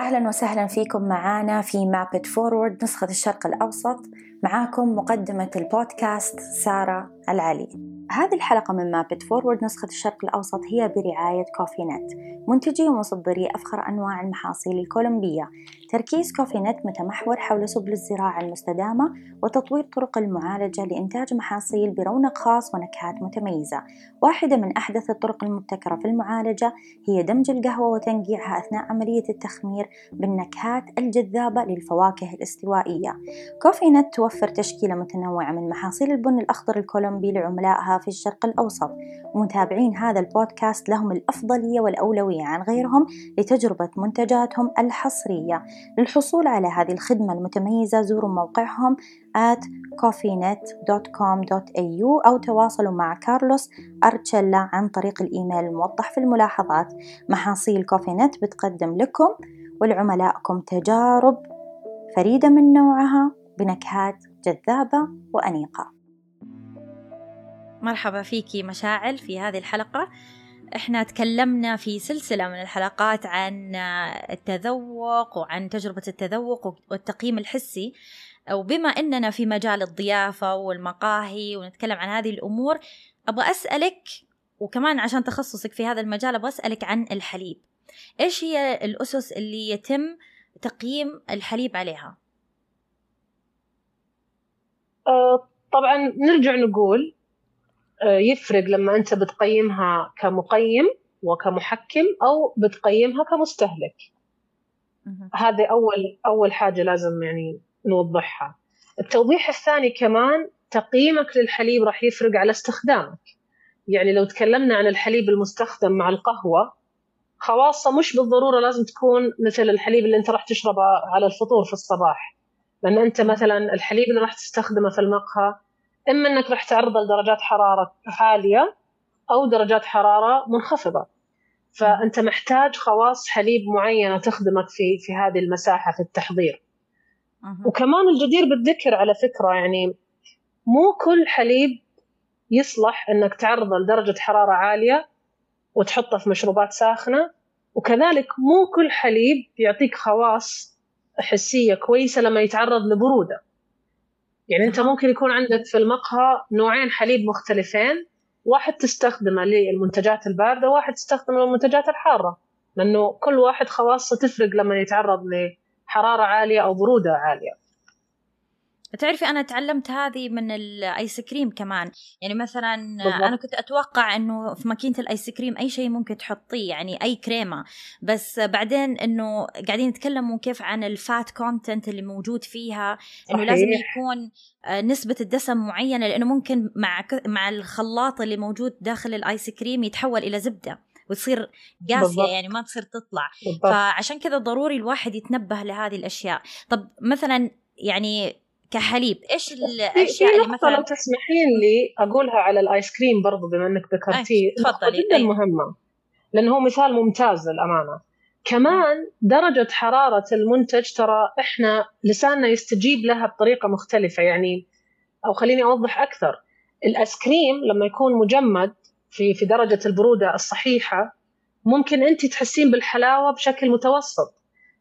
أهلا وسهلا فيكم معانا في Map It Forward نسخة الشرق الأوسط. معاكم مقدمة البودكاست سارة العلي. هذه الحلقة من Map It Forward نسخة الشرق الأوسط هي برعاية Cofinet منتجي ومصدري أفخر أنواع المحاصيل الكولومبية. تركيز Cofinet متمحور حول سبل الزراعة المستدامة وتطوير طرق المعالجة لإنتاج محاصيل برونق خاص ونكهات متميزة. واحدة من أحدث الطرق المبتكرة في المعالجة هي دمج القهوة وتنقيعها أثناء عملية التخمير بالنكهات الجذابة للفواكه الاستوائية. كوفي نت توفر تشكيلة متنوعة من محاصيل البن الأخضر الكولومبي لعملائها في الشرق الأوسط. ومتابعين هذا البودكاست لهم الأفضلية والأولوية عن غيرهم لتجربة منتجاتهم الحصرية. للحصول على هذه الخدمة المتميزة زوروا موقعهم at coffeenet.com.au أو تواصلوا مع كارلوس أرتشيلا عن طريق الإيميل الموضح في الملاحظات. محاصيل كوفينت بتقدم لكم ولعملائكم تجارب فريدة من نوعها بنكهات جذابة وأنيقة. مرحبا فيكي مشاعل في هذه الحلقة. إحنا تكلمنا في سلسلة من الحلقات عن التذوق وعن تجربة التذوق والتقييم الحسي. وبما إننا في مجال الضيافة والمقاهي ونتكلم عن هذه الأمور أبغى أسألك وكمان عشان تخصصك في هذا المجال أبغى أسألك عن الحليب. إيش هي الأسس اللي يتم تقييم الحليب عليها؟ أه طبعا نرجع نقول آه، يفرق لما أنت بتقيمها كمقيم وكمحكم أو بتقيمها كمستهلك. هذه أول أول حاجة لازم يعني نوضحها. التوضيح الثاني كمان تقييمك للحليب راح يفرق على استخدامك. يعني لو تكلمنا عن الحليب المستخدم مع القهوة خواصة مش بالضرورة لازم تكون مثل الحليب اللي أنت راح تشربه على الفطور في الصباح. لأن أنت مثلا الحليب اللي راح تستخدمه في المقهى إما أنك راح تعرضه لدرجات حرارة عالية أو درجات حرارة منخفضة. فأنت محتاج خواص حليب معينة تخدمك في في هذه المساحة في التحضير. وكمان الجدير بالذكر على فكرة يعني مو كل حليب يصلح إنك تعرضه لدرجة حرارة عالية وتحطه في مشروبات ساخنة. وكذلك مو كل حليب يعطيك خواص حسية كويسة لما يتعرض لبرودة. يعني انت ممكن يكون عندك في المقهى نوعين حليب مختلفين. واحد تستخدمه للمنتجات البارده وواحد تستخدمه للمنتجات الحاره. لأنه كل واحد خواصه تفرق لما يتعرض لحرارة عالية أو برودة عالية. تعرفي أنا تعلمت هذه من الآيس كريم كمان. يعني مثلا بالضبط. أنا كنت أتوقع إنه في ماكينة الآيس كريم أي شيء ممكن تحطيه يعني أي كريمة. بس بعدين إنه قاعدين نتكلموا كيف عن ال fat content اللي موجود فيها إنه لازم يكون آه، نسبة الدسم معينة لأنه ممكن مع مع الخلاط اللي موجود داخل الآيس كريم يتحول إلى زبدة وتصير قاسية يعني ما تصير تطلع. بالضبط. فعشان كذا ضروري الواحد يتنبه لهذه الأشياء. طب مثلا يعني كحليب إيش الأشياء اللي مثلا لو تسمحين لي أقولها على الآيس كريم برضو بما إنك ذكرتيه. تفضلي. جدا أي. مهمة لأنه هو مثال ممتاز للأمانة. كمان درجة حرارة المنتج ترى إحنا لساننا يستجيب لها بطريقة مختلفة يعني أو خليني أوضح أكثر. الآيس كريم لما يكون مجمد في في درجة البرودة الصحيحة ممكن انت تحسين بالحلاوة بشكل متوسط.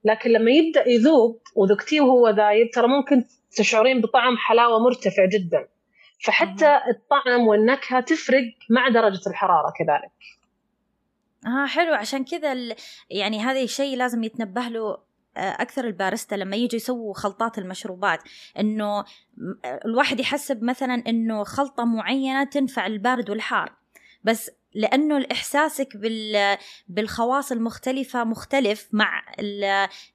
لكن لما يبدأ يذوب وذقتيه وهو ذايب ترى ممكن تشعرين بطعم حلاوة مرتفع جدا. فحتى الطعم والنكهة تفرق مع درجة الحرارة كذلك. آه حلو. عشان كذا يعني هذا الشيء لازم يتنبه له آه، أكثر البارستا لما يجوا يسووا خلطات المشروبات. إنه الواحد يحسب مثلا إنه خلطة معينة تنفع البارد والحار. بس لأنه إحساسك بالخواص المختلفة مختلف مع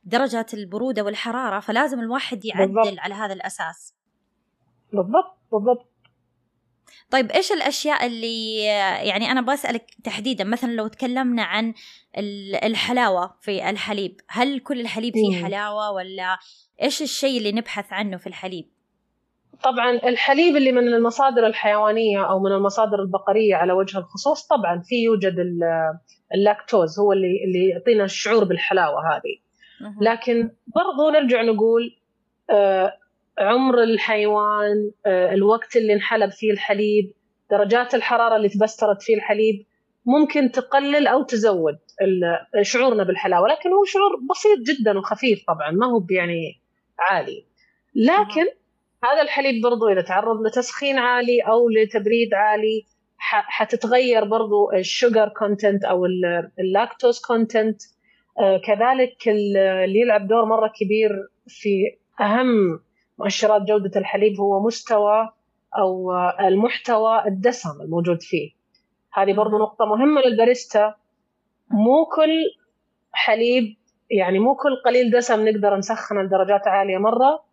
درجات البرودة والحرارة فلازم الواحد يعدل بالضبط. على هذا الأساس. بالضبط بالضبط. طيب إيش الأشياء اللي يعني أنا بسالك تحديدا مثلا لو تكلمنا عن الحلاوة في الحليب هل كل الحليب فيه حلاوة ولا إيش الشيء اللي نبحث عنه في الحليب؟ طبعا الحليب اللي من المصادر الحيوانية أو من المصادر البقرية على وجه الخصوص طبعا في يوجد اللاكتوز هو اللي اللي يعطينا الشعور بالحلاوة هذه. لكن برضو نرجع نقول آه، عمر الحيوان آه، الوقت اللي انحلب فيه الحليب درجات الحرارة اللي تبسترت فيه الحليب ممكن تقلل أو تزود شعورنا بالحلاوة. لكن هو شعور بسيط جدا وخفيف طبعا ما هو يعني عالي. لكن هذا الحليب برضو إذا تعرض لتسخين عالي أو لتبريد عالي حتتغير برضو ال sugar content أو ال lactose content آه، كذلك اللي يلعب دور مرة كبير في أهم مؤشرات جودة الحليب هو مستوى أو المحتوى الدسم الموجود فيه. هذه برضو نقطة مهمة للباريستا. مو كل حليب يعني مو كل قليل دسم نقدر نسخن لدرجات عالية مرة.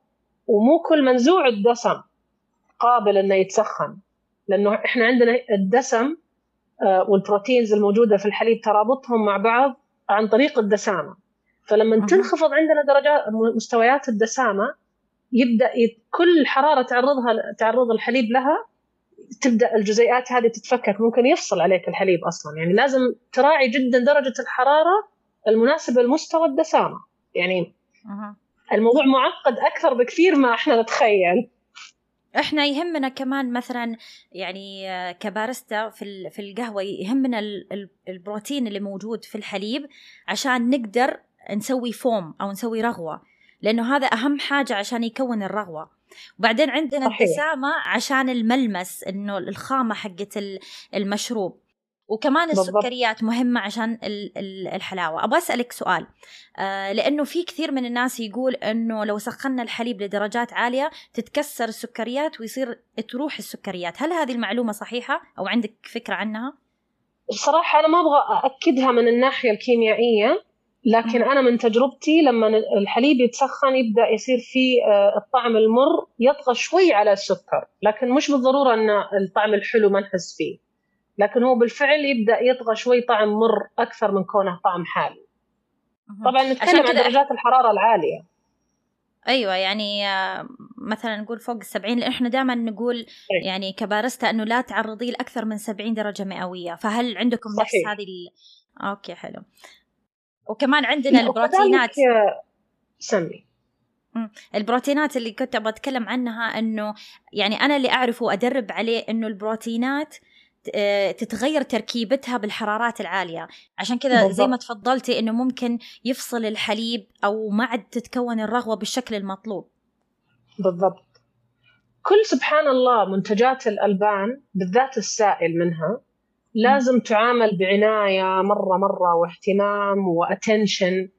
ومو كل منزوع الدسم قابل إنه يتسخن لأنه إحنا عندنا الدسم آه، والبروتينز الموجودة في الحليب ترابطهم مع بعض عن طريق الدسامة. فلما تنخفض عندنا درجات مستويات الدسامة يبدأ كل حرارة تعرضها تعرض الحليب لها تبدأ الجزيئات هذه تتفكك ممكن يفصل عليك الحليب أصلا. يعني لازم تراعي جدا درجة الحرارة المناسبة لمستوى الدسامة. يعني الموضوع معقد أكثر بكثير ما إحنا نتخيل. إحنا يهمنا كمان مثلا يعني كبارستا في في القهوة يهمنا البروتين اللي موجود في الحليب عشان نقدر نسوي فوم أو نسوي رغوة لأنه هذا أهم حاجة عشان يكون الرغوة. وبعدين عندنا. الدسامه عشان الملمس إنه الخامة حقت المشروب. وكمان. السكريات مهمة عشان الحلاوة. أبغى أسألك سؤال. آه لأنه في كثير من الناس يقول أنه لو سخنا الحليب لدرجات عالية تتكسر السكريات ويصير تروح السكريات. هل هذه المعلومة صحيحة أو عندك فكرة عنها؟ بصراحة أنا ما أبغى أأكدها من الناحية الكيميائية لكن أنا من تجربتي لما الحليب يتسخن يبدأ يصير فيه آه، الطعم المر يطغى شوي على السكر لكن مش بالضرورة أن الطعم الحلو ما نحس فيه. لكن هو بالفعل يبدأ يطغى شوي طعم مر أكثر من كونه طعم حالي طبعا نتكلم عن درجات الحرارة العالية. أيوه يعني آه، مثلا نقول فوق السبعين لأن إحنا دائما نقول أيوة. يعني كبارستا إنه لا تعرضيه لأكثر من 70 درجة مئوية. فهل عندكم نفس هذه ال... أوكي حلو. وكمان عندنا البروتينات سمي. البروتينات اللي كنت أبغى أتكلم عنها إنه يعني أنا اللي أعرفه وأدرب عليه إنه البروتينات آه، تتغير تركيبتها بالحرارات العالية. عشان كذا زي ما تفضلتي إنه ممكن يفصل الحليب أو ما عاد تتكون الرغوة بالشكل المطلوب. بالضبط. كل سبحان الله منتجات الألبان بالذات السائل منها لازم تعامل بعناية مرة مرة واهتمام واتنشن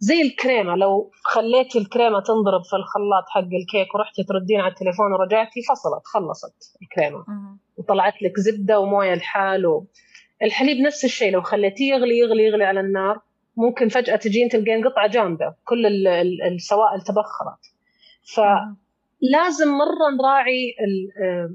زي الكريمة لو خليتي الكريمة تنضرب في الخلاط حق الكيك ورحتي تردين على التليفون ورجعتي فصلت خلصت الكريمة. وطلعت لك زبدة وموية لحال الحليب نفس الشيء لو خليتيه يغلي يغلي يغلي على النار ممكن فجأة تجين تلقين قطعة جامدة كل السوائل تبخرت. فلازم مرة نراعي آه،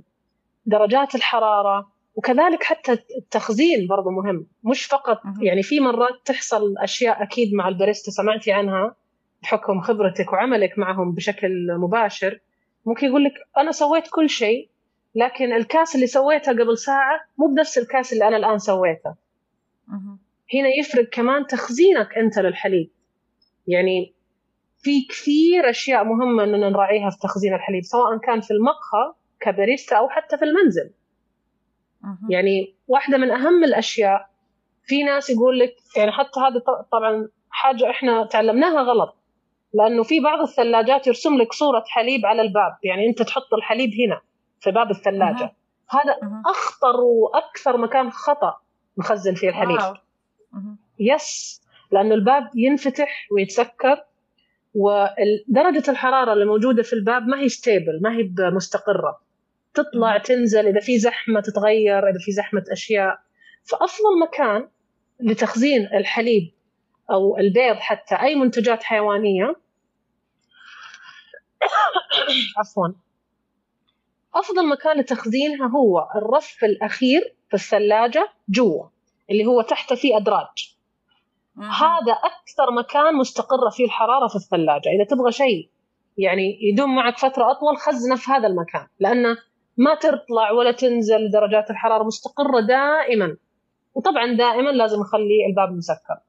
درجات الحرارة وكذلك حتى التخزين برضو مهم. مش فقط يعني في مرات تحصل أشياء أكيد مع الباريستا سمعتي عنها بحكم خبرتك وعملك معهم بشكل مباشر. ممكن يقول لك أنا سويت كل شيء لكن الكاس اللي سويتها قبل ساعة مو بنفس الكاس اللي أنا الآن سويته. هنا يفرق كمان تخزينك أنت للحليب. يعني في كثير أشياء مهمة أننا نراعيها في تخزين الحليب سواء كان في المقهى كباريستا أو حتى في المنزل. يعني واحدة من أهم الأشياء في ناس يقول لك يعني حتى هذا طبعا حاجة إحنا تعلمناها غلط لأنه في بعض الثلاجات يرسم لك صورة حليب على الباب يعني أنت تحط الحليب هنا في باب الثلاجة أه. هذا أه. أخطر وأكثر مكان خطأ نخزن فيه الحليب أه. yes لأنه الباب ينفتح ويتسكر ودرجة الحرارة اللي موجودة في الباب ما هي stable ما هي مستقرة تطلع تنزل إذا في زحمة تتغير إذا في زحمة أشياء. فأفضل مكان لتخزين الحليب أو البيض حتى أي منتجات حيوانية. عفوا. أفضل مكان لتخزينها هو الرف الأخير في الثلاجة جوا اللي هو تحت فيه أدراج. هذا أكثر مكان مستقره فيه الحرارة في الثلاجة. إذا تبغى شيء يعني يدوم معك فترة أطول خزنه في هذا المكان لأنه ما تطلع ولا تنزل درجات الحرارة مستقره دائما. وطبعا دائما لازم نخلي الباب مسكر.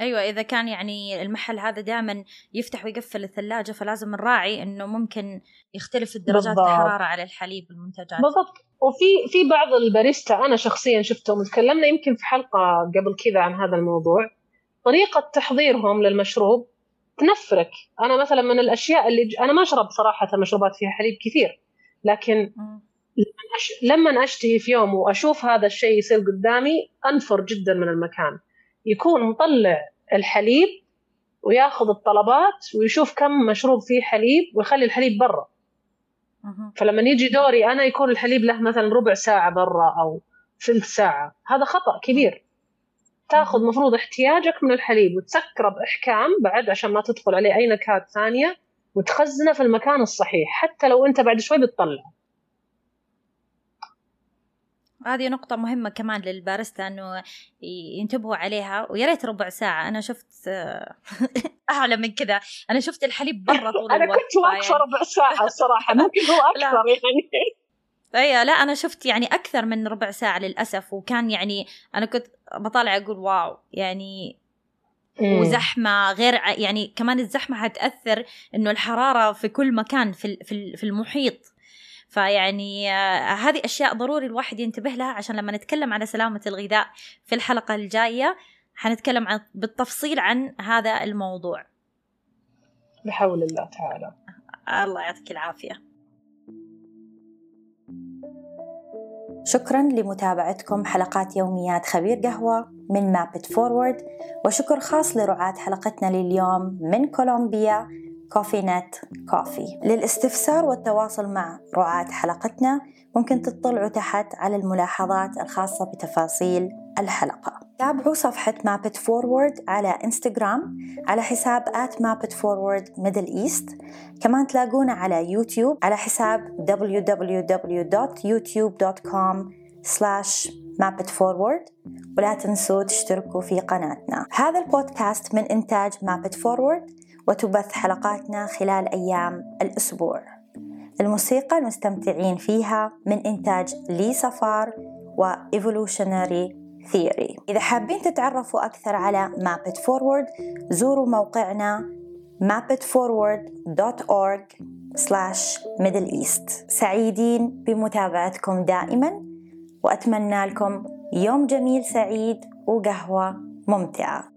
أيوه إذا كان يعني المحل هذا دائما يفتح ويقفل الثلاجة فلازم نراعي إنه ممكن يختلف بالضبط. الحرارة على الحليب المنتجات بالضبط. وفي في بعض الباريستا أنا شخصيا شفتهم تكلمنا يمكن في حلقة قبل كذا عن هذا الموضوع. طريقة تحضيرهم للمشروب تنفرك. أنا مثلا من الأشياء اللي ج... أنا ما اشرب صراحة مشروبات فيها حليب كثير. لكن لما أشتهي في يوم وأشوف هذا الشيء يصير قدامي أنفر جدا من المكان. يكون مطلع الحليب وياخذ الطلبات ويشوف كم مشروب فيه حليب ويخلي الحليب برا. فلما يجي دوري أنا يكون الحليب له مثلا ربع ساعة برا أو ثلث ساعة. هذا خطأ كبير. تأخذ مفروض احتياجك من الحليب وتسكره بإحكام بعد عشان ما تدخل عليه أي نكهات ثانية. وتخزنه في المكان الصحيح حتى لو أنت بعد شوي بتطلع. هذه نقطة مهمة كمان للبارستا إنه ينتبهوا عليها ويا ريت ربع ساعة. أنا شفت أعلى من كذا. أنا شفت الحليب برا طول الوقت أنا كنت واقفة. ربع ساعة الصراحة ممكن هو أكثر يعني. اي لا أنا شفت يعني أكثر من ربع ساعة للأسف. وكان يعني أنا كنت بطالع أقول واو. يعني وزحمة غير يعني كمان الزحمة حتاثر إنه الحرارة في كل مكان في في المحيط. فيعني آه، هذه أشياء ضروري الواحد ينتبه لها عشان لما نتكلم على سلامة الغذاء في الحلقة الجاية حنتكلم عن بالتفصيل عن هذا الموضوع. بحول الله تعالى. الله يعطيك العافية. شكرا لمتابعتكم حلقات يوميات خبير قهوة من Map It Forward وشكر خاص لرعاة حلقتنا لليوم من كولومبيا. Cofinet Coffee للاستفسار والتواصل مع رعاة حلقتنا ممكن تطلعوا تحت على الملاحظات الخاصة بتفاصيل الحلقة. تابعوا صفحة Map It Forward على انستغرام على حساب at Map It Forward Middle East كمان تلاقونا على يوتيوب على حساب www.youtube.com slash Map It Forward ولا تنسوا تشتركوا في قناتنا. هذا البودكاست من إنتاج Map It Forward وتبث حلقاتنا خلال أيام الأسبوع. الموسيقى المستمتعين فيها من إنتاج Lee Safar و Evolutionary Theory إذا حابين تتعرفوا أكثر على Map It Forward زوروا موقعنا mapitforward.org slash middle east. سعيدين بمتابعتكم دائما وأتمنى لكم يوم جميل سعيد وقهوة ممتعة.